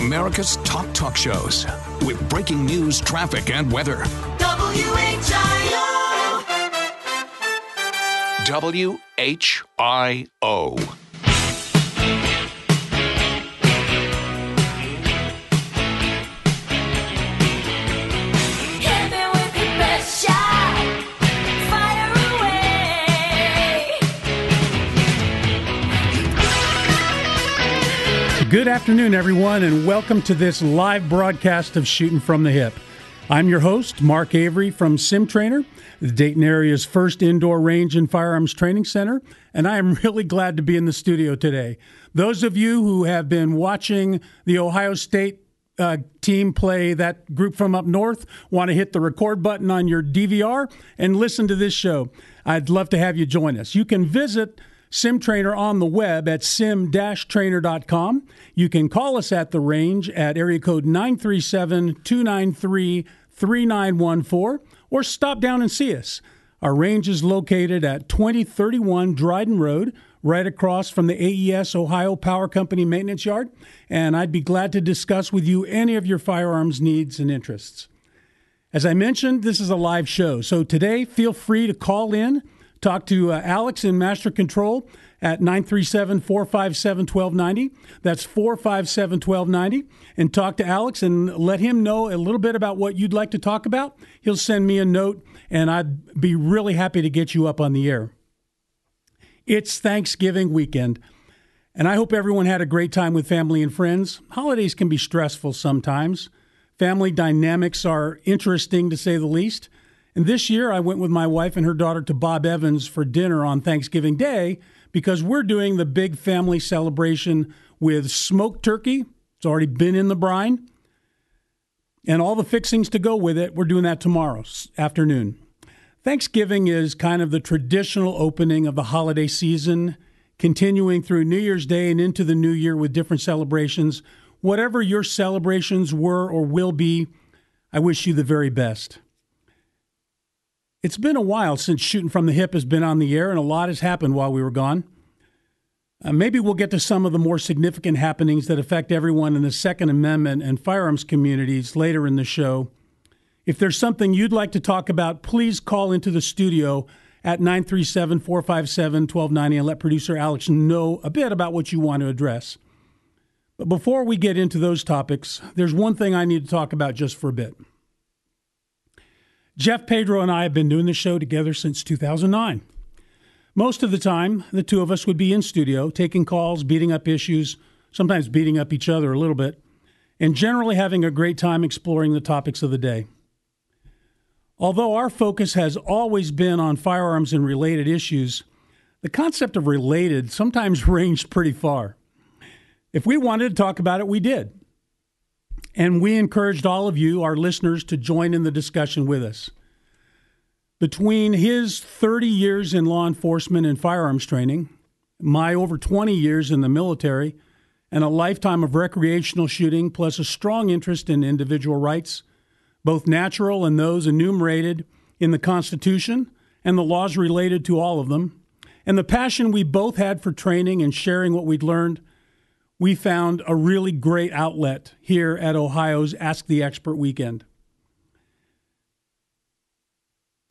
America's top talk shows with breaking news, traffic, and weather. WHIO. WHIO. Good afternoon, everyone, and welcome to this live broadcast of Shooting from the Hip. I'm your host, Mark Avery from Sim Trainer, the Dayton area's first indoor range and firearms training center, and I am really glad to be in the studio today. Those of you who have been watching the Ohio State uh, team play that group from up north want to hit the record button on your DVR and listen to this show. I'd love to have you join us. You can visit SimTrainer on the web at sim-trainer.com. You can call us at the range at area code 937-293-3914 or stop down and see us. Our range is located at 2031 Dryden Road, right across from the AES Ohio Power Company Maintenance Yard, and I'd be glad to discuss with you any of your firearms needs and interests. As I mentioned, this is a live show, so today feel free to call in, talk to uh, Alex in Master Control at 937 457 1290. That's 457 1290. And talk to Alex and let him know a little bit about what you'd like to talk about. He'll send me a note, and I'd be really happy to get you up on the air. It's Thanksgiving weekend, and I hope everyone had a great time with family and friends. Holidays can be stressful sometimes. Family dynamics are interesting to say the least. And this year, I went with my wife and her daughter to Bob Evans for dinner on Thanksgiving Day because we're doing the big family celebration with smoked turkey. It's already been in the brine. And all the fixings to go with it. We're doing that tomorrow afternoon. Thanksgiving is kind of the traditional opening of the holiday season, continuing through New Year's Day and into the new year with different celebrations. Whatever your celebrations were or will be, I wish you the very best. It's been a while since Shooting from the Hip has been on the air, and a lot has happened while we were gone. Uh, maybe we'll get to some of the more significant happenings that affect everyone in the Second Amendment and firearms communities later in the show. If there's something you'd like to talk about, please call into the studio at 937 457 1290 and let producer Alex know a bit about what you want to address. But before we get into those topics, there's one thing I need to talk about just for a bit. Jeff Pedro and I have been doing the show together since 2009. Most of the time, the two of us would be in studio, taking calls, beating up issues, sometimes beating up each other a little bit, and generally having a great time exploring the topics of the day. Although our focus has always been on firearms and related issues, the concept of related sometimes ranged pretty far. If we wanted to talk about it, we did. And we encouraged all of you, our listeners, to join in the discussion with us. Between his 30 years in law enforcement and firearms training, my over 20 years in the military, and a lifetime of recreational shooting, plus a strong interest in individual rights, both natural and those enumerated in the Constitution and the laws related to all of them, and the passion we both had for training and sharing what we'd learned, we found a really great outlet here at Ohio's Ask the Expert weekend.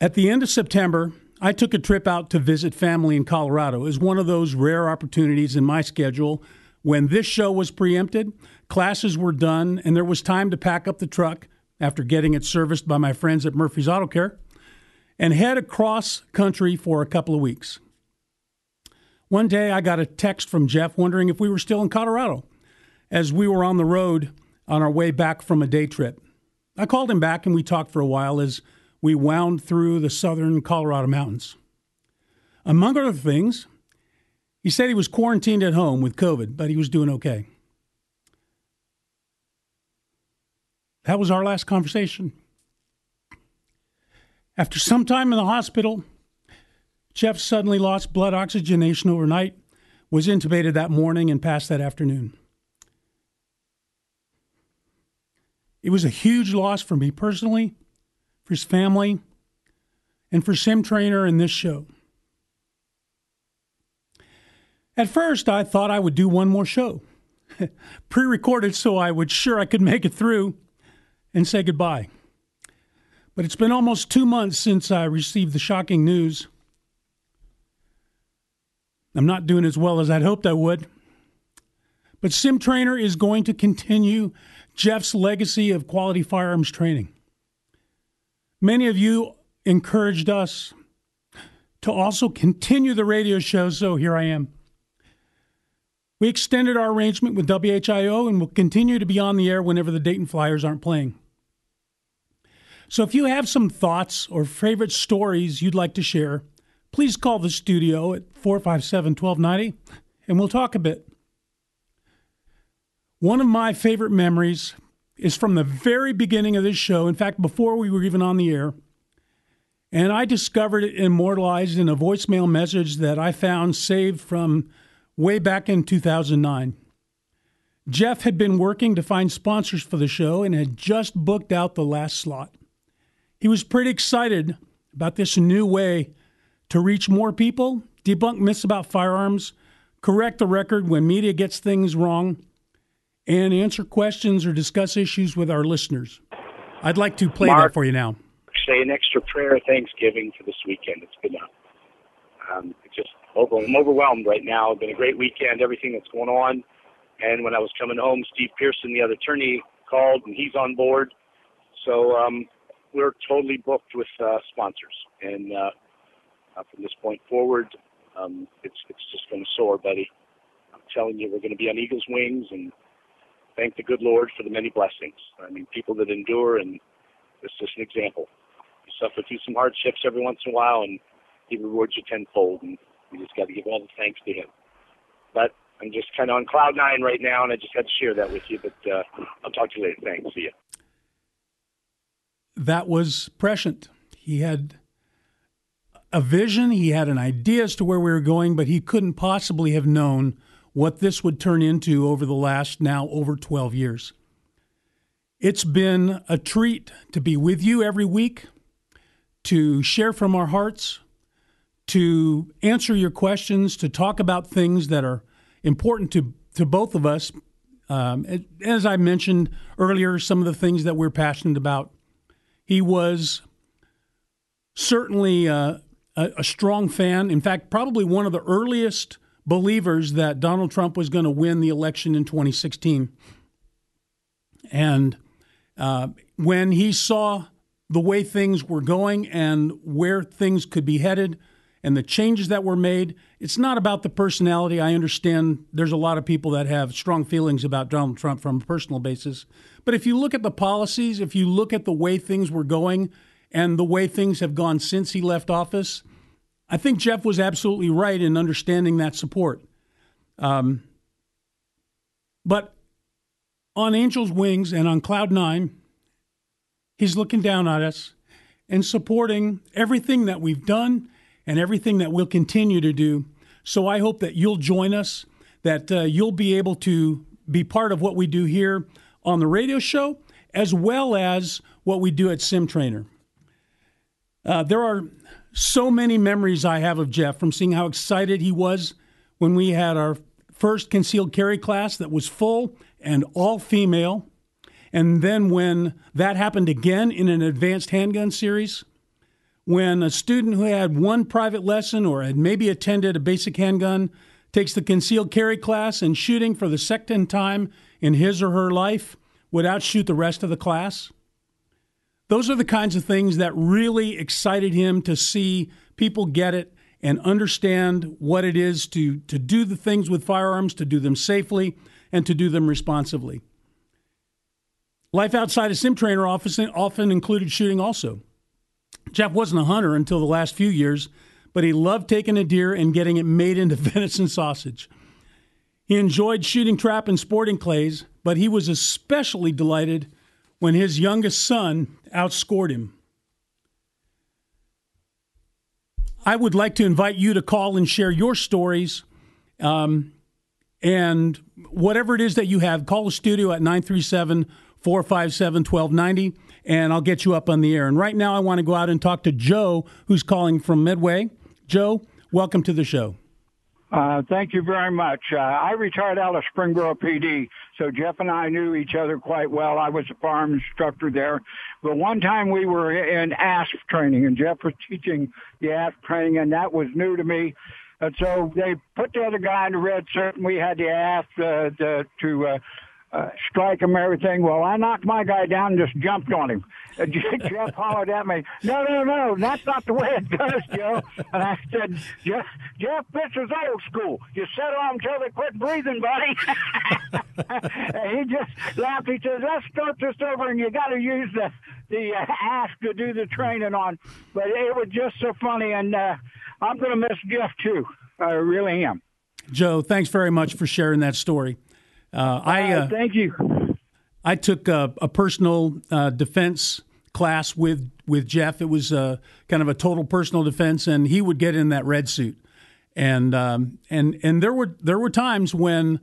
At the end of September, I took a trip out to visit family in Colorado. It was one of those rare opportunities in my schedule when this show was preempted, classes were done, and there was time to pack up the truck after getting it serviced by my friends at Murphy's Auto Care and head across country for a couple of weeks. One day I got a text from Jeff wondering if we were still in Colorado as we were on the road on our way back from a day trip. I called him back and we talked for a while as we wound through the southern Colorado mountains. Among other things, he said he was quarantined at home with COVID, but he was doing okay. That was our last conversation. After some time in the hospital, Jeff suddenly lost blood oxygenation overnight, was intubated that morning, and passed that afternoon. It was a huge loss for me personally, for his family, and for Sim Trainer and this show. At first, I thought I would do one more show. pre recorded so I would sure I could make it through and say goodbye. But it's been almost two months since I received the shocking news. I'm not doing as well as I'd hoped I would. But Sim Trainer is going to continue Jeff's legacy of quality firearms training. Many of you encouraged us to also continue the radio show, so here I am. We extended our arrangement with WHIO and will continue to be on the air whenever the Dayton Flyers aren't playing. So if you have some thoughts or favorite stories you'd like to share, please call the studio at 457 1290 and we'll talk a bit. One of my favorite memories is from the very beginning of this show. In fact, before we were even on the air. And I discovered it immortalized in a voicemail message that I found saved from way back in 2009. Jeff had been working to find sponsors for the show and had just booked out the last slot. He was pretty excited about this new way to reach more people, debunk myths about firearms, correct the record when media gets things wrong, and answer questions or discuss issues with our listeners. I'd like to play Mark. that for you now. say an extra prayer of thanksgiving for this weekend. It's been a, um, just over, I'm overwhelmed right now. It's been a great weekend, everything that's going on. And when I was coming home, Steve Pearson, the other attorney, called and he's on board. So um, we're totally booked with uh, sponsors. And uh, uh, from this point forward, um, it's it's just going to soar, buddy. I'm telling you, we're going to be on eagle's wings, and thank the good Lord for the many blessings. I mean, people that endure, and it's just an example. You suffer through some hardships every once in a while, and He rewards you tenfold, and you just got to give all the thanks to Him. But I'm just kind of on cloud nine right now, and I just had to share that with you. But uh, I'll talk to you later. Thanks. See you. that was prescient. He had a vision, he had an idea as to where we were going, but he couldn't possibly have known what this would turn into over the last now over 12 years. It's been a treat to be with you every week, to share from our hearts, to answer your questions, to talk about things that are important to, to both of us. Um, as I mentioned earlier, some of the things that we're passionate about. He was certainly uh, a, a strong fan. In fact, probably one of the earliest believers that Donald Trump was going to win the election in 2016. And uh, when he saw the way things were going and where things could be headed and the changes that were made, it's not about the personality. I understand there's a lot of people that have strong feelings about Donald Trump from a personal basis. But if you look at the policies, if you look at the way things were going and the way things have gone since he left office, I think Jeff was absolutely right in understanding that support. Um, but on Angel's Wings and on Cloud Nine, he's looking down at us and supporting everything that we've done and everything that we'll continue to do. So I hope that you'll join us, that uh, you'll be able to be part of what we do here on the radio show, as well as what we do at Sim Trainer. Uh, there are so many memories I have of Jeff from seeing how excited he was when we had our first concealed carry class that was full and all female. And then when that happened again in an advanced handgun series, when a student who had one private lesson or had maybe attended a basic handgun takes the concealed carry class and shooting for the second time in his or her life would outshoot the rest of the class. Those are the kinds of things that really excited him to see people get it and understand what it is to, to do the things with firearms, to do them safely, and to do them responsibly. Life outside of Sim Trainer office often included shooting also. Jeff wasn't a hunter until the last few years, but he loved taking a deer and getting it made into venison sausage. He enjoyed shooting trap and sporting clays, but he was especially delighted when his youngest son outscored him. I would like to invite you to call and share your stories. Um, and whatever it is that you have, call the studio at 937 457 1290, and I'll get you up on the air. And right now, I want to go out and talk to Joe, who's calling from Midway. Joe, welcome to the show. Uh, thank you very much. Uh, I retired out of Springboro PD, so Jeff and I knew each other quite well. I was a farm instructor there. But one time we were in ASP training, and Jeff was teaching the ASP training, and that was new to me. And so they put the other guy in the red shirt, and we had the ASP uh, to, to uh, uh, strike him everything. Well, I knocked my guy down and just jumped on him. Uh, Jeff hollered at me, no, no, no, that's not the way it goes, Joe. And I said, Jeff, Jeff this is old school. You settle them until they quit breathing, buddy. and he just laughed. He says, let's start this over, and you got to use the, the uh, ASP to do the training on. But it was just so funny, and uh, I'm going to miss Jeff, too. I really am. Joe, thanks very much for sharing that story. Uh, I Uh, uh, thank you. I took a, a personal uh, defense class with with Jeff. It was uh, kind of a total personal defense, and he would get in that red suit, and um, and and there were there were times when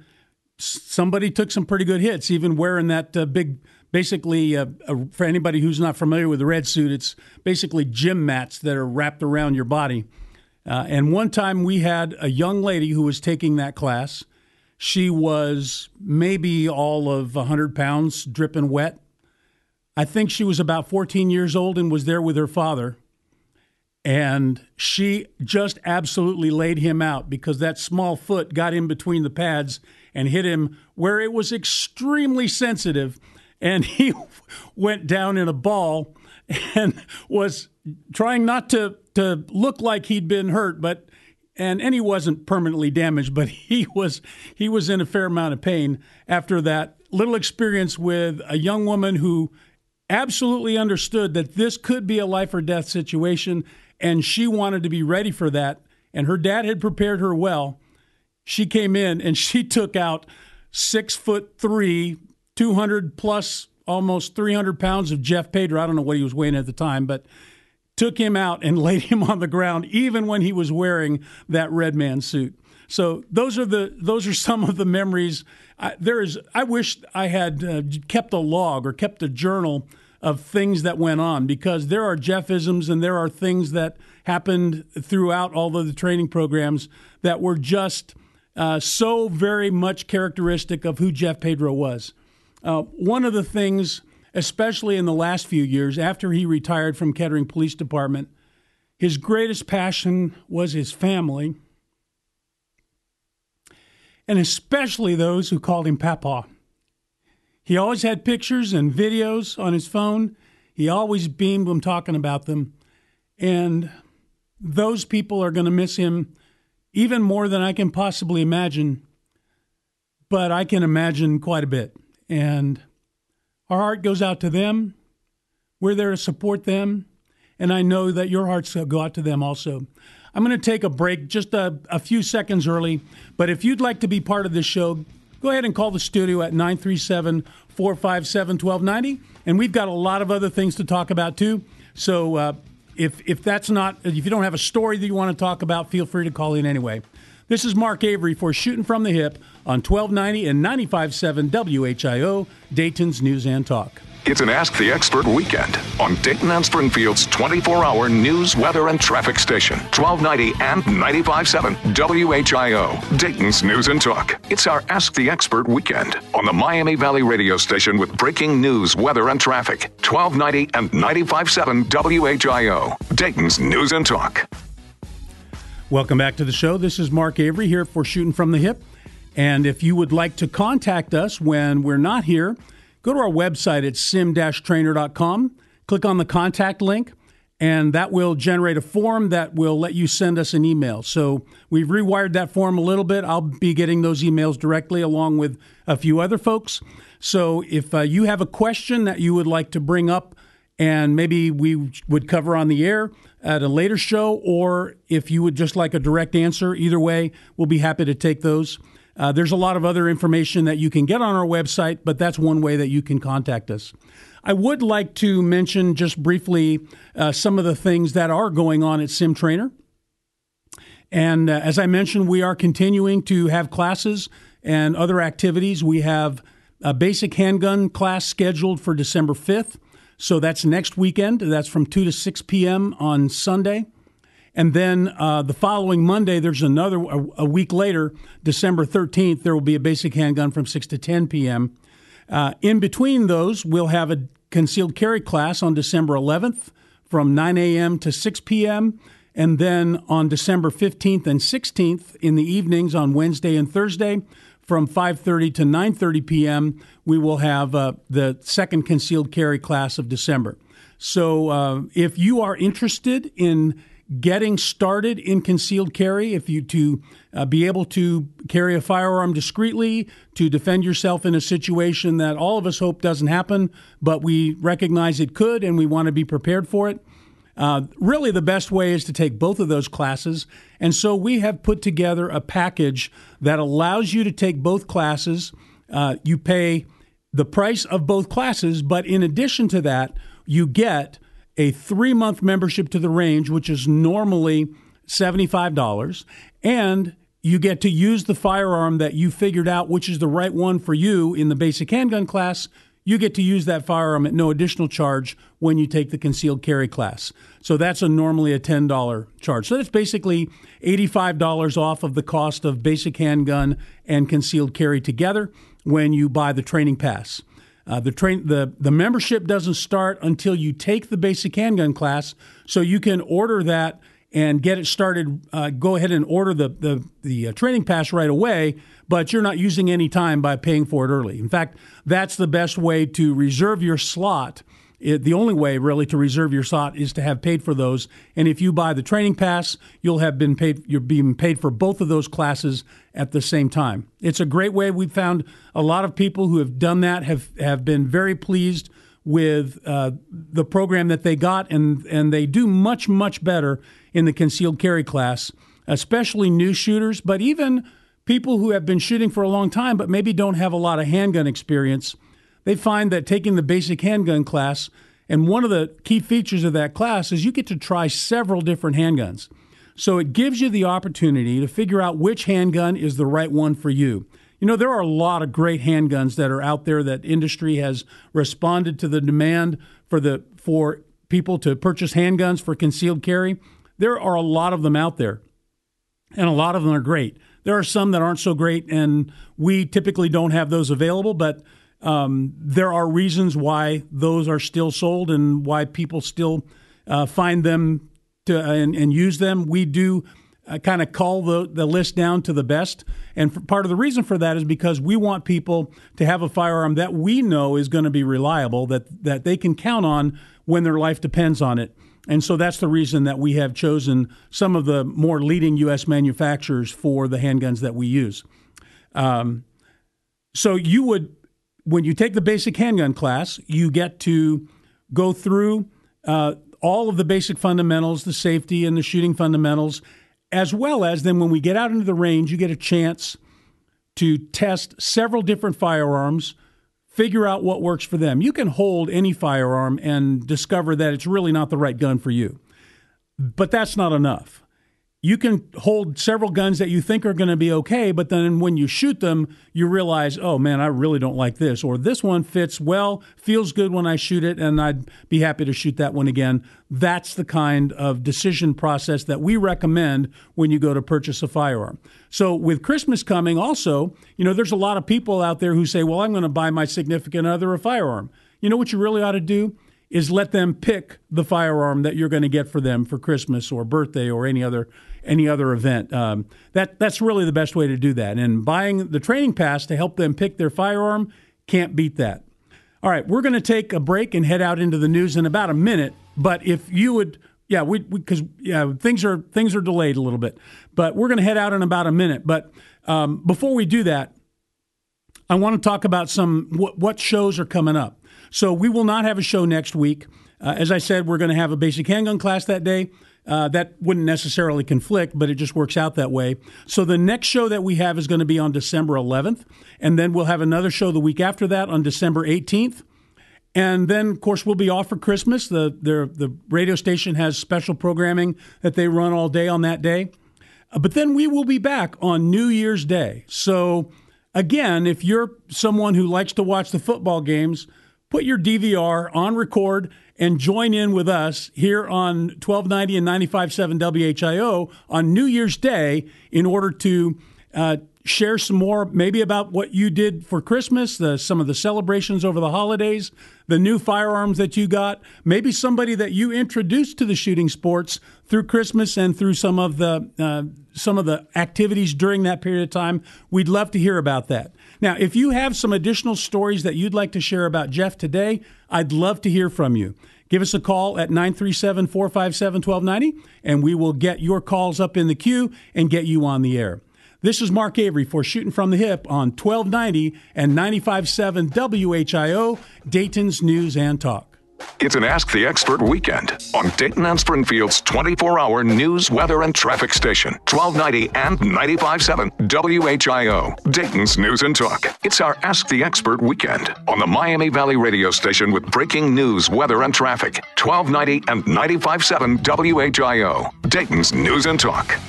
somebody took some pretty good hits, even wearing that uh, big. Basically, uh, uh, for anybody who's not familiar with the red suit, it's basically gym mats that are wrapped around your body. Uh, and one time we had a young lady who was taking that class. She was maybe all of 100 pounds, dripping wet. I think she was about 14 years old and was there with her father. And she just absolutely laid him out because that small foot got in between the pads and hit him where it was extremely sensitive. And he went down in a ball and was trying not to, to look like he'd been hurt, but and and he wasn't permanently damaged, but he was he was in a fair amount of pain after that little experience with a young woman who absolutely understood that this could be a life or death situation, and she wanted to be ready for that. And her dad had prepared her well. She came in and she took out six foot three, two hundred plus, almost three hundred pounds of Jeff Pedro. I don't know what he was weighing at the time, but took him out and laid him on the ground even when he was wearing that red man suit. So those are the those are some of the memories. I, there is i wish i had uh, kept a log or kept a journal of things that went on because there are jeffisms and there are things that happened throughout all of the training programs that were just uh, so very much characteristic of who jeff pedro was. Uh, one of the things especially in the last few years after he retired from Kettering Police Department, his greatest passion was his family, and especially those who called him Papa. He always had pictures and videos on his phone. He always beamed when talking about them. And those people are going to miss him even more than I can possibly imagine. But I can imagine quite a bit. And our heart goes out to them. We're there to support them. And I know that your hearts go out to them also. I'm going to take a break just a, a few seconds early. But if you'd like to be part of this show, go ahead and call the studio at 937 457 1290. And we've got a lot of other things to talk about too. So uh, if, if that's not, if you don't have a story that you want to talk about, feel free to call in anyway. This is Mark Avery for Shooting from the Hip on 1290 and 95.7 WHIO, Dayton's News and Talk. It's an Ask the Expert weekend on Dayton and Springfield's 24 hour news, weather, and traffic station. 1290 and 95.7 WHIO, Dayton's News and Talk. It's our Ask the Expert weekend on the Miami Valley radio station with breaking news, weather, and traffic. 1290 and 95.7 WHIO, Dayton's News and Talk. Welcome back to the show. This is Mark Avery here for Shooting from the Hip. And if you would like to contact us when we're not here, go to our website at sim-trainer.com, click on the contact link, and that will generate a form that will let you send us an email. So we've rewired that form a little bit. I'll be getting those emails directly along with a few other folks. So if uh, you have a question that you would like to bring up and maybe we would cover on the air at a later show, or if you would just like a direct answer, either way, we'll be happy to take those. Uh, there's a lot of other information that you can get on our website, but that's one way that you can contact us. I would like to mention just briefly uh, some of the things that are going on at Sim Trainer. And uh, as I mentioned, we are continuing to have classes and other activities. We have a basic handgun class scheduled for December 5th. So that's next weekend. That's from 2 to 6 p.m. on Sunday. And then uh, the following Monday, there's another, a, a, week later, December 13th, there will be a basic handgun from 6 to 10 p.m. Uh, in between those, we'll have a concealed carry class on December 11th from 9 a.m. to 6 p.m. And then on December 15th and 16th in the evenings on Wednesday and Thursday from 5:30 to 9:30 p.m. we will have uh, the second concealed carry class of December. So uh, if you are interested in getting started in concealed carry, if you to uh, be able to carry a firearm discreetly, to defend yourself in a situation that all of us hope doesn't happen, but we recognize it could and we want to be prepared for it. Uh, really, the best way is to take both of those classes. And so we have put together a package that allows you to take both classes. Uh, you pay the price of both classes, but in addition to that, you get a three month membership to the range, which is normally $75, and you get to use the firearm that you figured out, which is the right one for you in the basic handgun class. You get to use that firearm at no additional charge when you take the concealed carry class. So that's a normally a $10 charge. So that's basically $85 off of the cost of basic handgun and concealed carry together when you buy the training pass. Uh, the train the the membership doesn't start until you take the basic handgun class, so you can order that and get it started. Uh, go ahead and order the the the uh, training pass right away, but you're not using any time by paying for it early. In fact, that's the best way to reserve your slot it, the only way really to reserve your slot is to have paid for those. And if you buy the training pass, you'll have been paid. You're being paid for both of those classes at the same time. It's a great way. We've found a lot of people who have done that have have been very pleased with uh, the program that they got, and and they do much much better in the concealed carry class, especially new shooters, but even people who have been shooting for a long time but maybe don't have a lot of handgun experience they find that taking the basic handgun class, and one of the key features of that class is you get to try several different handguns. So it gives you the opportunity to figure out which handgun is the right one for you. You know, there are a lot of great handguns that are out there that industry has responded to the demand for the for people to purchase handguns for concealed carry. There are a lot of them out there. And a lot of them are great. There are some that aren't so great and we typically don't have those available, but um, there are reasons why those are still sold and why people still uh, find them to, and, and, use them. We do uh, kind of call the, the list down to the best. And part of the reason for that is because we want people to have a firearm that we know is going to be reliable, that, that they can count on when their life depends on it. And so that's the reason that we have chosen some of the more leading U.S. manufacturers for the handguns that we use. Um, so you would when you take the basic handgun class, you get to go through uh, all of the basic fundamentals, the safety and the shooting fundamentals, as well as then when we get out into the range, you get a chance to test several different firearms, figure out what works for them. You can hold any firearm and discover that it's really not the right gun for you. But that's not enough you can hold several guns that you think are going to be okay, but then when you shoot them, you realize, oh man, I really don't like this, or this one fits well, feels good when I shoot it, and I'd be happy to shoot that one again. That's the kind of decision process that we recommend when you go to purchase a firearm. So, with Christmas coming, also, you know, there's a lot of people out there who say, well, I'm going to buy my significant other a firearm. You know what you really ought to do? Is let them pick the firearm that you're going to get for them for Christmas or birthday or any other any other event. Um, that that's really the best way to do that. And buying the training pass to help them pick their firearm can't beat that. All right, we're going to take a break and head out into the news in about a minute. But if you would, yeah, we because yeah, things are things are delayed a little bit. But we're going to head out in about a minute. But um, before we do that, I want to talk about some what, what shows are coming up. So we will not have a show next week. Uh, as I said, we're going to have a basic handgun class that day. Uh, that wouldn't necessarily conflict, but it just works out that way. So the next show that we have is going to be on December 11th, and then we'll have another show the week after that on December 18th. And then, of course, we'll be off for Christmas. The, the, the radio station has special programming that they run all day on that day. Uh, but then we will be back on New Year's Day. So, again, if you're someone who likes to watch the football games, put your DVR on record and join in with us here on 1290 and 95.7 WHIO on New Year's Day in order to uh, share some more, maybe about what you did for Christmas, the, some of the celebrations over the holidays, the new firearms that you got, maybe somebody that you introduced to the shooting sports through Christmas and through some of the uh, some of the activities during that period of time. We'd love to hear about that. Now, if you have some additional stories that you'd like to share about Jeff today, I'd love to hear from you. Give us a call at 937 457 1290, and we will get your calls up in the queue and get you on the air. This is Mark Avery for Shooting from the Hip on 1290 and 95.7 WHIO, Dayton's News and Talk. It's an Ask the Expert weekend on Dayton and Springfield's 24 hour news, weather, and traffic station, 1290 and 95.7 WHIO, Dayton's News and Talk. It's our Ask the Expert weekend on the Miami Valley radio station with breaking news, weather, and traffic, 1290 and 95.7 WHIO, Dayton's News and Talk.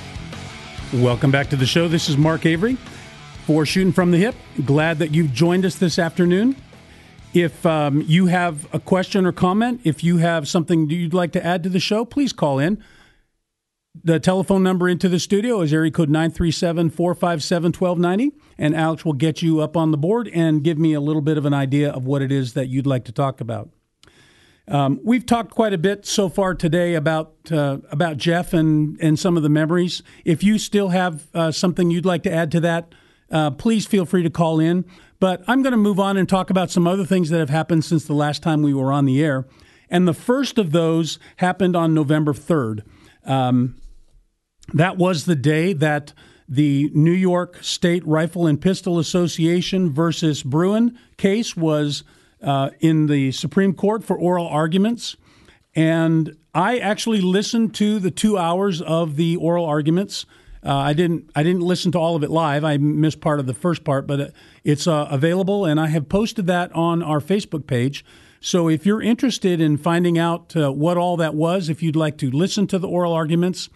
Welcome back to the show. This is Mark Avery for Shooting from the Hip. Glad that you've joined us this afternoon. If um, you have a question or comment, if you have something you'd like to add to the show, please call in. The telephone number into the studio is area code 937 457 1290, and Alex will get you up on the board and give me a little bit of an idea of what it is that you'd like to talk about. Um, we've talked quite a bit so far today about uh, about Jeff and and some of the memories. If you still have uh, something you'd like to add to that, uh, please feel free to call in. But I'm going to move on and talk about some other things that have happened since the last time we were on the air. And the first of those happened on November 3rd. Um, that was the day that the New York State Rifle and Pistol Association versus Bruen case was uh, in the Supreme Court for oral arguments. And I actually listened to the two hours of the oral arguments. Uh, I didn't. I didn't listen to all of it live. I missed part of the first part, but uh, it's uh, available, and I have posted that on our Facebook page. So if you're interested in finding out uh, what all that was, if you'd like to listen to the oral arguments,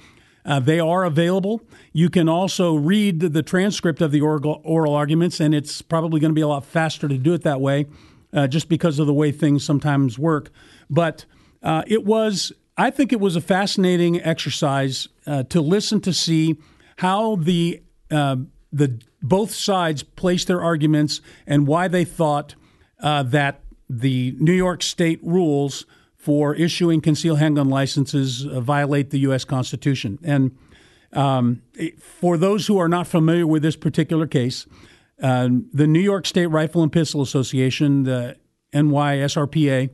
uh, they are available. You can also read the transcript of the oral, oral arguments, and it's probably going to be a lot faster to do it that way uh, just because of the way things sometimes work. But it was, I think it was a fascinating exercise to listen to see how the uh, the both sides placed their arguments and why they thought uh, that the New York State rules for issuing concealed handgun licenses uh, violate the U.S. Constitution. And um, for those who are not familiar with this particular case, uh, the New York State Rifle and Pistol Association, the NYSRPA,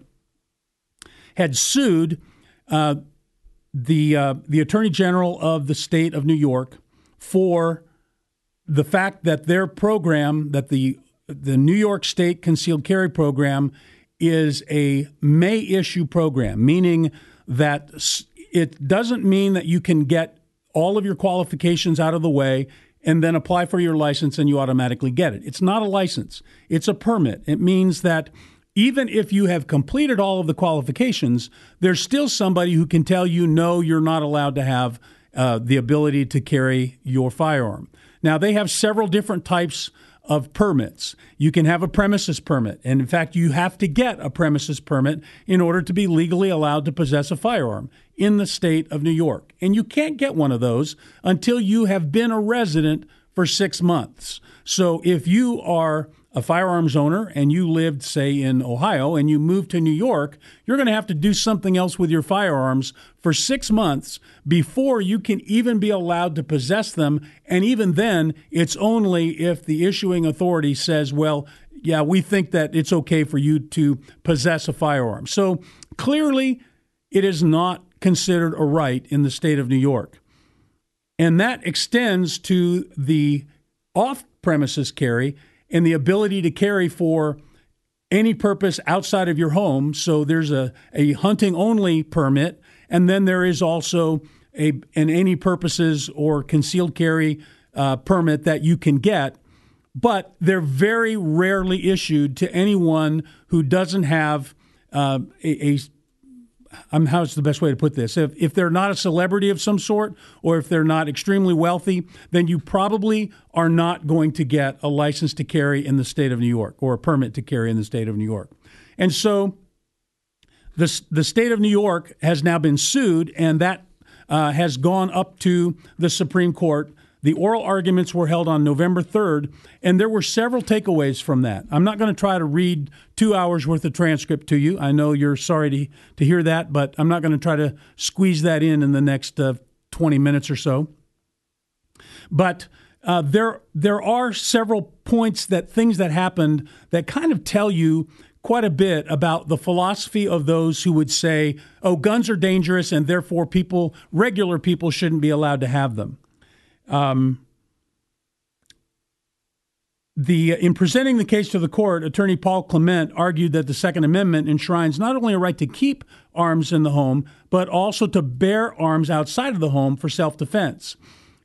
had sued uh, the uh, the Attorney General of the state of New York for the fact that their program, that the the New York State Concealed Carry Program, is a may issue program, meaning that it doesn't mean that you can get all of your qualifications out of the way and then apply for your license and you automatically get it. It's not a license, it's a permit. It means that even if you have completed all of the qualifications, there's still somebody who can tell you, no, you're not allowed to have uh, the ability to carry your firearm. Now, they have several different types of permits. You can have a premises permit. And in fact, you have to get a premises permit in order to be legally allowed to possess a firearm in the state of New York. And you can't get one of those until you have been a resident for six months. So if you are a firearms owner and you lived, say, in Ohio and you moved to New York, you're going to have to do something else with your firearms for six months before you can even be allowed to possess them. And even then, it's only if the issuing authority says, well, yeah, we think that it's okay for you to possess a firearm. So clearly, it is not considered a right in the state of New York. And that extends to the off premises carry and the ability to carry for any purpose outside of your home. So there's a, a hunting only permit, and then there is also a an any purposes or concealed carry uh, permit that you can get. But they're very rarely issued to anyone who doesn't have uh, a, a um, how's the best way to put this? If, if they're not a celebrity of some sort, or if they're not extremely wealthy, then you probably are not going to get a license to carry in the state of New York or a permit to carry in the state of New York. And so the, the state of New York has now been sued, and that uh, has gone up to the Supreme Court. The oral arguments were held on November 3rd, and there were several takeaways from that. I'm not going to try to read two hours worth of transcript to you. I know you're sorry to, to hear that, but I'm not going to try to squeeze that in in the next uh, 20 minutes or so. But uh, there, there are several points that things that happened that kind of tell you quite a bit about the philosophy of those who would say, "Oh, guns are dangerous, and therefore people, regular people, shouldn't be allowed to have them." Um, the in presenting the case to the court, attorney Paul Clement argued that the Second Amendment enshrines not only a right to keep arms in the home, but also to bear arms outside of the home for self-defense.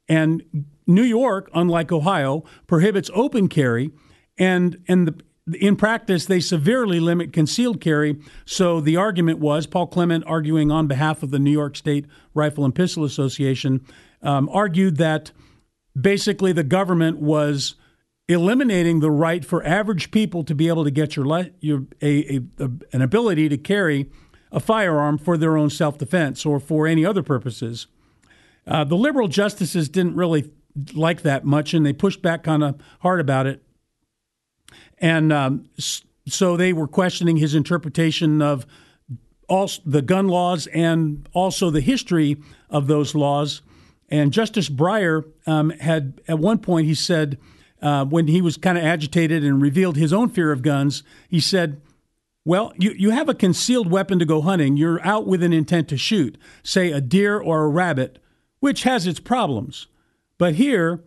And New York, unlike Ohio, prohibits open carry, and and the in practice, they severely limit concealed carry. So the argument was Paul Clement, arguing on behalf of the New York State Rifle and Pistol Association, um, argued that basically the government was eliminating the right for average people to be able to get your, le- your a, a, a, an ability to carry a firearm for their own self defense or for any other purposes. Uh, the liberal justices didn't really like that much, and they pushed back kind of hard about it. And um, so they were questioning his interpretation of all the gun laws and also the history of those laws. And Justice Breyer um, had, at one point, he said, uh, when he was kind of agitated and revealed his own fear of guns, he said, well, you, you have a concealed weapon to go hunting. You're out with an intent to shoot, say a deer or a rabbit, which has its problems. But here,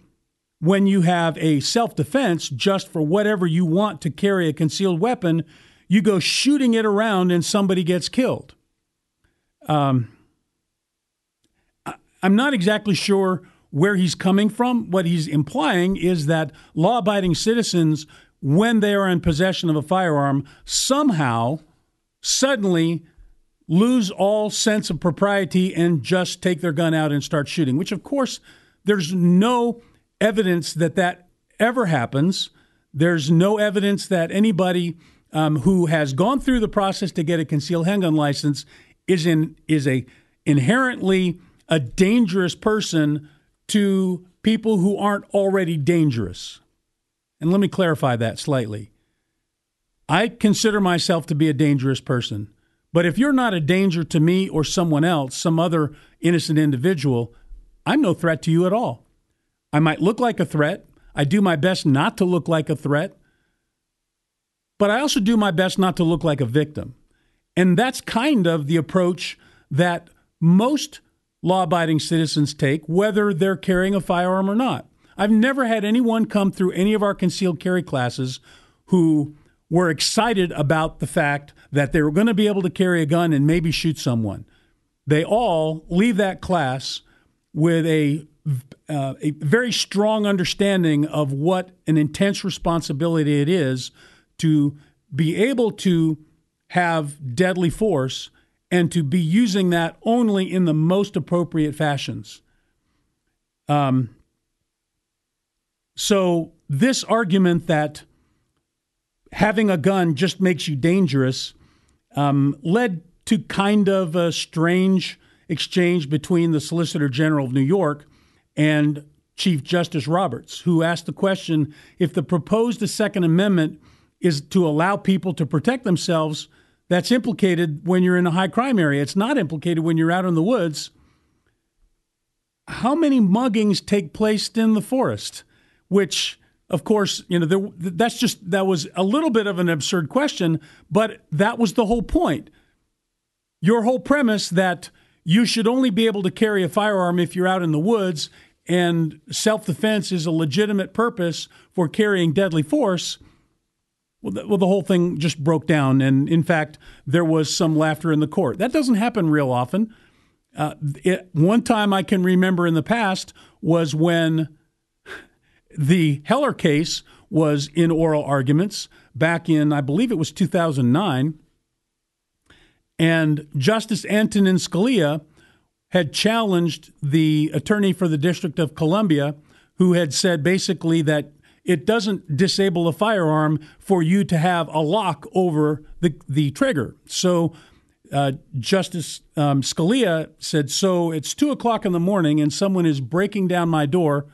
when you have a self defense just for whatever you want to carry a concealed weapon, you go shooting it around and somebody gets killed. Um, I'm not exactly sure where he's coming from. What he's implying is that law abiding citizens, when they are in possession of a firearm, somehow, suddenly, lose all sense of propriety and just take their gun out and start shooting, which, of course, there's no evidence that that ever happens. There's no evidence that anybody um, who has gone through the process to get a concealed handgun license is in is a inherently a dangerous person to people who aren't already dangerous. And let me clarify that slightly. I consider myself to be a dangerous person. But if you're not a danger to me or someone else, some other innocent individual, I'm no threat to you at all. I might look like a threat. I do my best not to look like a threat. But I also do my best not to look like a victim. And that's kind of the approach that most law abiding citizens take, whether they're carrying a firearm or not. I've never had anyone come through any of our concealed carry classes who were excited about the fact that they were going to be able to carry a gun and maybe shoot someone. They all leave that class with a uh, a very strong understanding of what an intense responsibility it is to be able to have deadly force and to be using that only in the most appropriate fashions. Um, so, this argument that having a gun just makes you dangerous um, led to kind of a strange exchange between the Solicitor General of New York and Chief Justice Roberts, who asked the question if the proposed Second Amendment is to allow people to protect themselves, that's implicated when you're in a high crime area. It's not implicated when you're out in the woods. How many muggings take place in the forest? Which, of course, you know, there, that's just, that was a little bit of an absurd question, but that was the whole point. Your whole premise that you should only be able to carry a firearm if you're out in the woods and self defense is a legitimate purpose for carrying deadly force, well the, well, the whole thing just broke down. And in fact, there was some laughter in the court. That doesn't happen real often. Uh, it, one time I can remember in the past was when the Heller case was in oral arguments back in, I believe it was 2009. And Justice Antonin Scalia had challenged the attorney for the District of Columbia, who had said basically that it doesn't disable a firearm for you to have a lock over the, the trigger. So uh, Justice um, Scalia said, So it's two o'clock in the morning and someone is breaking down my door,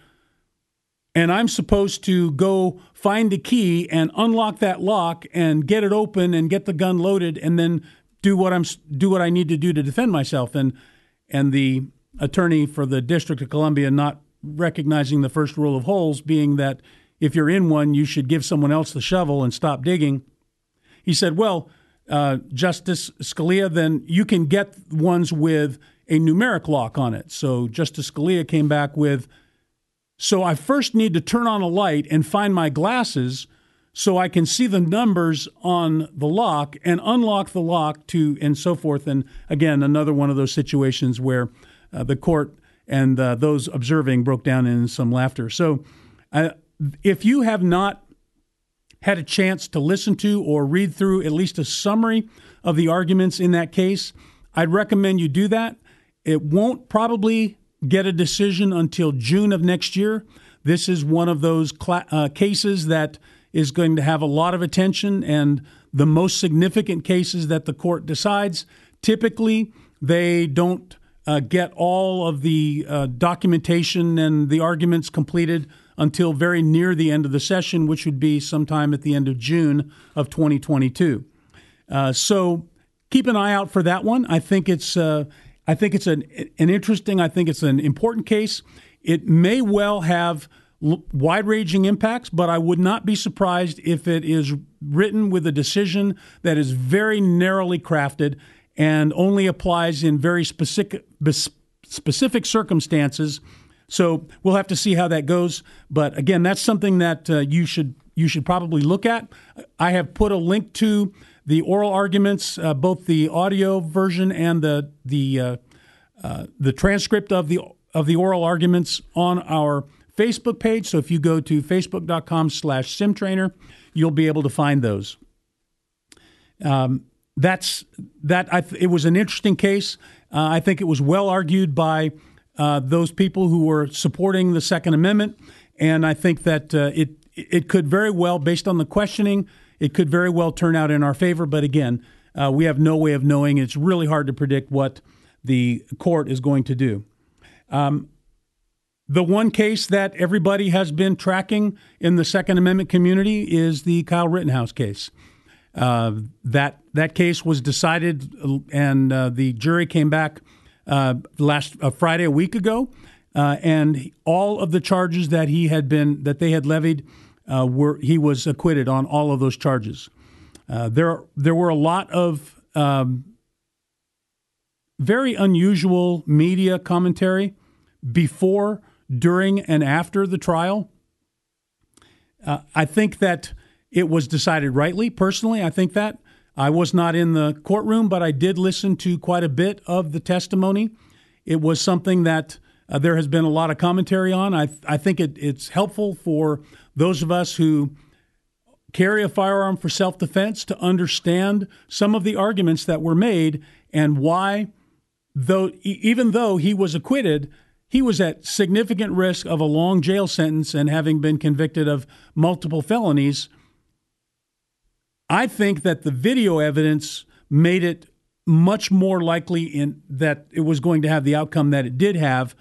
and I'm supposed to go find a key and unlock that lock and get it open and get the gun loaded and then do what I'm do what I need to do to defend myself. And and the attorney for the District of Columbia not recognizing the first rule of holes being that if you're in one, you should give someone else the shovel and stop digging. He said, Well, uh, Justice Scalia, then you can get ones with a numeric lock on it. So Justice Scalia came back with, So I first need to turn on a light and find my glasses so I can see the numbers on the lock and unlock the lock to, and so forth. And again, another one of those situations where uh, the court and uh, those observing broke down in some laughter. So, uh, if you have not had a chance to listen to or read through at least a summary of the arguments in that case, I'd recommend you do that. It won't probably get a decision until June of next year. This is one of those cl- uh, cases that is going to have a lot of attention and the most significant cases that the court decides. Typically, they don't uh, get all of the uh, documentation and the arguments completed until very near the end of the session, which would be sometime at the end of June of 2022. Uh, so keep an eye out for that one. I think it's uh, I think it's an an interesting. I think it's an important case. It may well have wide ranging impacts, but I would not be surprised if it is written with a decision that is very narrowly crafted and only applies in very specific specific circumstances. So we'll have to see how that goes. But again, that's something that uh, you should you should probably look at. I have put a link to the oral arguments, uh, both the audio version and the the uh, uh the transcript of the of the oral arguments on our Facebook page. So if you go to facebook.com slash simtrainer, you'll be able to find those. Um, that's that. I, it was an interesting case. Uh, I think it was well argued by uh, those people who were supporting the Second Amendment, and I think that uh, it it could very well, based on the questioning, it could very well turn out in our favor. But again, uh, we have no way of knowing. It's really hard to predict what the court is going to do. Um, the one case that everybody has been tracking in the Second Amendment community is the Kyle Rittenhouse case. Uh, that that case was decided, and uh, the jury came back uh, last uh, Friday, a week ago, uh, and all of the charges that he had been that they had levied uh, were he was acquitted on all of those charges. there there were a lot of um, very unusual media commentary before, during, and after the trial. I think that it was decided rightly. Personally, I think that. I was not in the courtroom, but I did listen to quite a bit of the testimony. It was something that uh, there has been a lot of commentary on. I, I think it, it's helpful for those of us who carry a firearm for self defense to understand some of the arguments that were made and why, though, even though he was acquitted, he was at significant risk of a long jail sentence and having been convicted of multiple felonies I think that the video evidence made it much more likely in that it was going to have the outcome that it did have.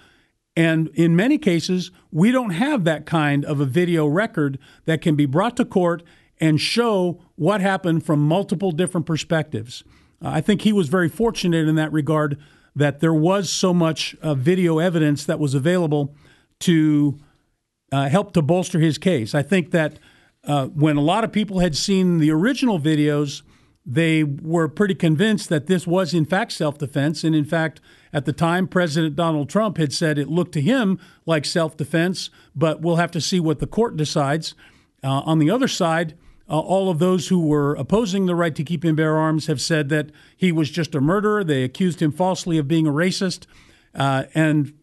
And in many cases, we don't have that kind of a video record that can be brought to court and show what happened from multiple different perspectives. Uh, I think he was very fortunate in that regard that there was so much uh, video evidence that was available to uh, help to bolster his case. I think that uh, when a lot of people had seen the original videos, they were pretty convinced that this was, in fact, self defense. And in fact, at the time, President Donald Trump had said it looked to him like self defense, but we'll have to see what the court decides. Uh, on the other side, uh, all of those who were opposing the right to keep and bear arms have said that he was just a murderer. They accused him falsely of being a racist. Uh, and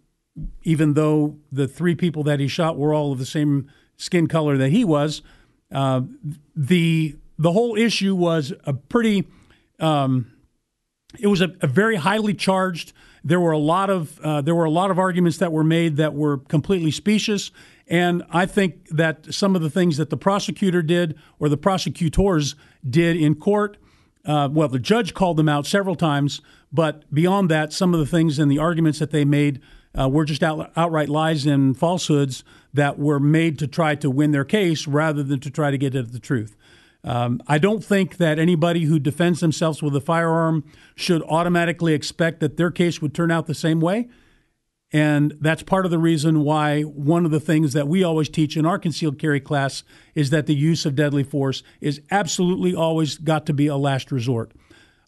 even though the three people that he shot were all of the same skin color that he was, uh, the the whole issue was a pretty um, it was a, a very highly charged. There were a lot of uh, there were a lot of arguments that were made that were completely specious, and I think that some of the things that the prosecutor did or the prosecutors did in court, uh, well, the judge called them out several times, but beyond that, some of the things and the arguments that they made uh, were just out, outright lies and falsehoods that were made to try to win their case rather than to try to get at the truth. Um, I don't think that anybody who defends themselves with a firearm should automatically expect that their case would turn out the same way. And that's part of the reason why one of the things that we always teach in our concealed carry class is that the use of deadly force is absolutely always got to be a last resort.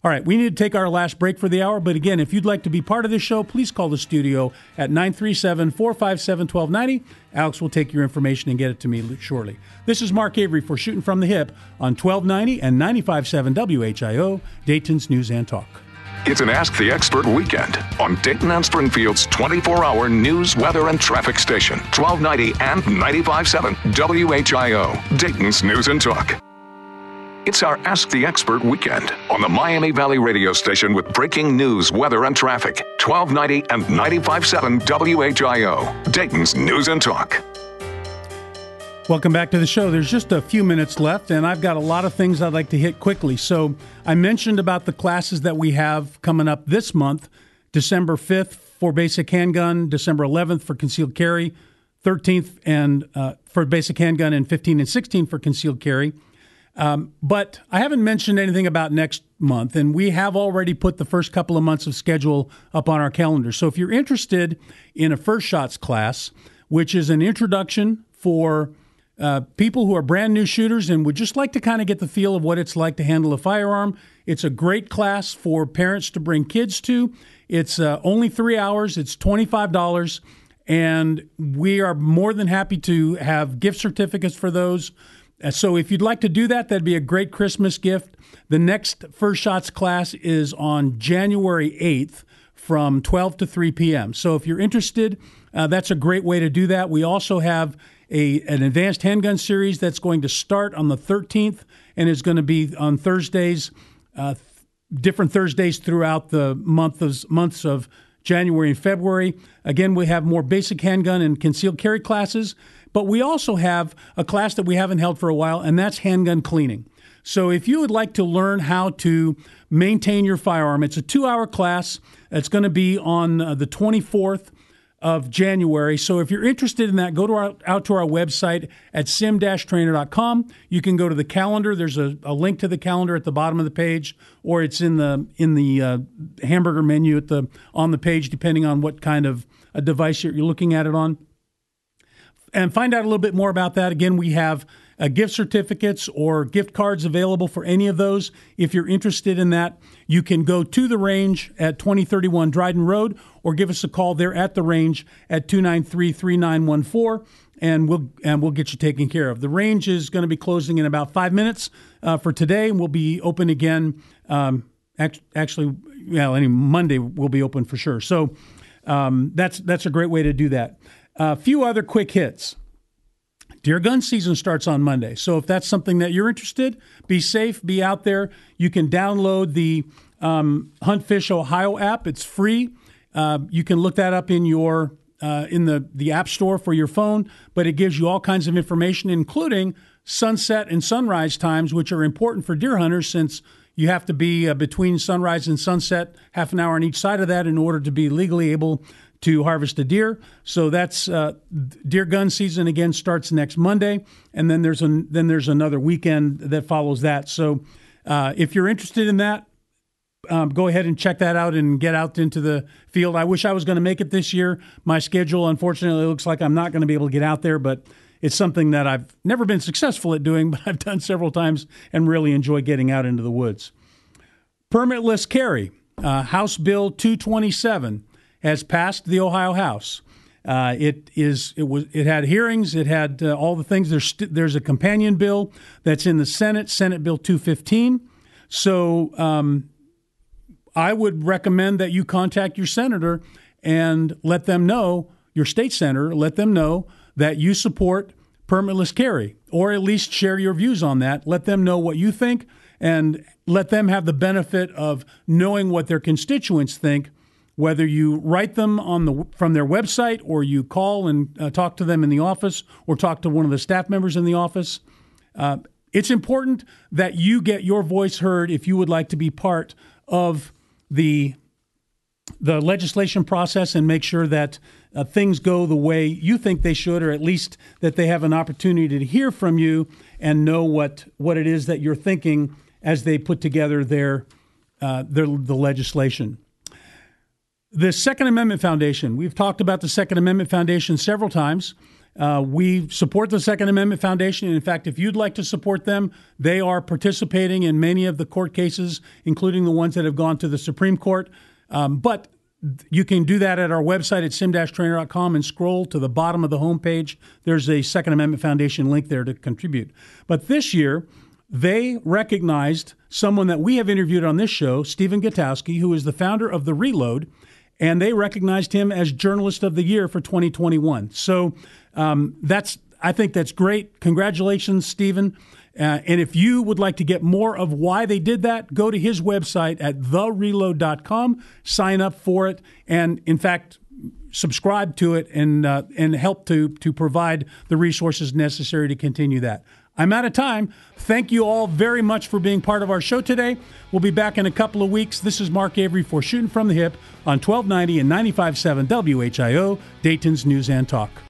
All right, we need to take our last break for the hour. But again, if you'd like to be part of this show, please call the studio at 937 457 1290. Alex will take your information and get it to me shortly. This is Mark Avery for Shooting from the Hip on 1290 and 957 WHIO, Dayton's News and Talk. It's an Ask the Expert weekend on Dayton and Springfield's 24 hour news, weather, and traffic station, 1290 and 957 WHIO, Dayton's News and Talk. It's our Ask the Expert weekend on the Miami Valley radio station with breaking news, weather, and traffic, 1290 and 957 WHIO, Dayton's News and Talk. Welcome back to the show. There's just a few minutes left, and I've got a lot of things I'd like to hit quickly. So, I mentioned about the classes that we have coming up this month December 5th for basic handgun, December 11th for concealed carry, 13th and uh, for basic handgun, and 15 and 16 for concealed carry. Um, but I haven't mentioned anything about next month, and we have already put the first couple of months of schedule up on our calendar. So if you're interested in a first shots class, which is an introduction for uh, people who are brand new shooters and would just like to kind of get the feel of what it's like to handle a firearm, it's a great class for parents to bring kids to. It's uh, only three hours, it's $25. And we are more than happy to have gift certificates for those. Uh, So if you'd like to do that, that'd be a great Christmas gift. The next First Shots class is on January 8th from 12 to 3 p.m. So if you're interested, uh, that's a great way to do that. We also have a, an advanced handgun series that's going to start on the 13th and is going to be on Thursdays, uh, different Thursdays throughout the month of, months of January and February. Again, we have more basic handgun and concealed carry classes, but we also have a class that we haven't held for a while, and that's handgun cleaning. So if you would like to learn how to maintain your firearm, it's a two hour class. It's going to be on uh, the 24th of January. So if you're interested in that, go to our, out to our website at sim-trainer.com. You can go to the calendar. There's a, a link to the calendar at the bottom of the page, or it's in the in the uh, hamburger menu at the on the page, depending on what kind of a device you're, you're looking at it on and find out a little bit more about that. Again, we have uh, gift certificates or gift cards available for any of those. If you're interested in that, you can go to the range at 2031 Dryden Road or give us a call there at the range at 293 3914 and we'll and we'll get you taken care of. The range is going to be closing in about five minutes uh, for today, and we'll be open again. Um, act, actually, yeah, any Monday we'll be open for sure. So um, that's that's a great way to do that. A few other quick hits. Deer gun season starts on Monday. So if that's something that you're interested, be safe, be out there. You can download the um, Hunt Fish Ohio app. It's free. Uh, you can look that up in your uh, in the the app store for your phone. But it gives you all kinds of information, including sunset and sunrise times, which are important for deer hunters since you have to be uh, between sunrise and sunset, half an hour on each side of that, in order to be legally able to harvest a deer. So that's uh, deer gun season again starts next Monday, and then there's an then there's another weekend that follows that. So uh, if you're interested in that, um, go ahead and check that out and get out into the field. I wish I was going to make it this year. My schedule, unfortunately, looks like I'm not going to be able to get out there, but it's something that I've never been successful at doing, but I've done several times and really enjoy getting out into the woods. Permitless carry, uh, House Bill 227 has passed the Ohio House. Uh, it is it was it had hearings. It had uh, all the things. There's st- there's a companion bill that's in the Senate, Senate Bill 215. So um, I would recommend that you contact your senator and let them know your state senator. Let them know that you support permitless carry, or at least share your views on that. Let them know what you think, and let them have the benefit of knowing what their constituents think, whether you write them on the from their website or you call and uh, talk to them in the office or talk to one of the staff members in the office. Uh, it's important that you get your voice heard if you would like to be part of the the legislation process and make sure that uh, things go the way you think they should, or at least that they have an opportunity to hear from you and know what what it is that you're thinking as they put together their uh, their the legislation. The Second Amendment Foundation. We've talked about the Second Amendment Foundation several times. Uh, we support the Second Amendment Foundation. And in fact, if you'd like to support them, they are participating in many of the court cases, including the ones that have gone to the Supreme Court. Um, but you can do that at our website at sim-trainer.com and scroll to the bottom of the homepage. There's a Second Amendment Foundation link there to contribute. But this year, they recognized someone that we have interviewed on this show, Stephen Gutowski, who is the founder of The Reload, and they recognized him as Journalist of the Year for 2021. So um, that's I think that's great. Congratulations, Stephen. Uh, and if you would like to get more of why they did that, go to his website at thereload.com, sign up for it, and in fact, subscribe to it and uh, and help to to provide the resources necessary to continue that. I'm out of time. Thank you all very much for being part of our show today. We'll be back in a couple of weeks. This is Mark Avery for Shooting from the Hip on 1290 and 95.7 WHIO, Dayton's News and Talk.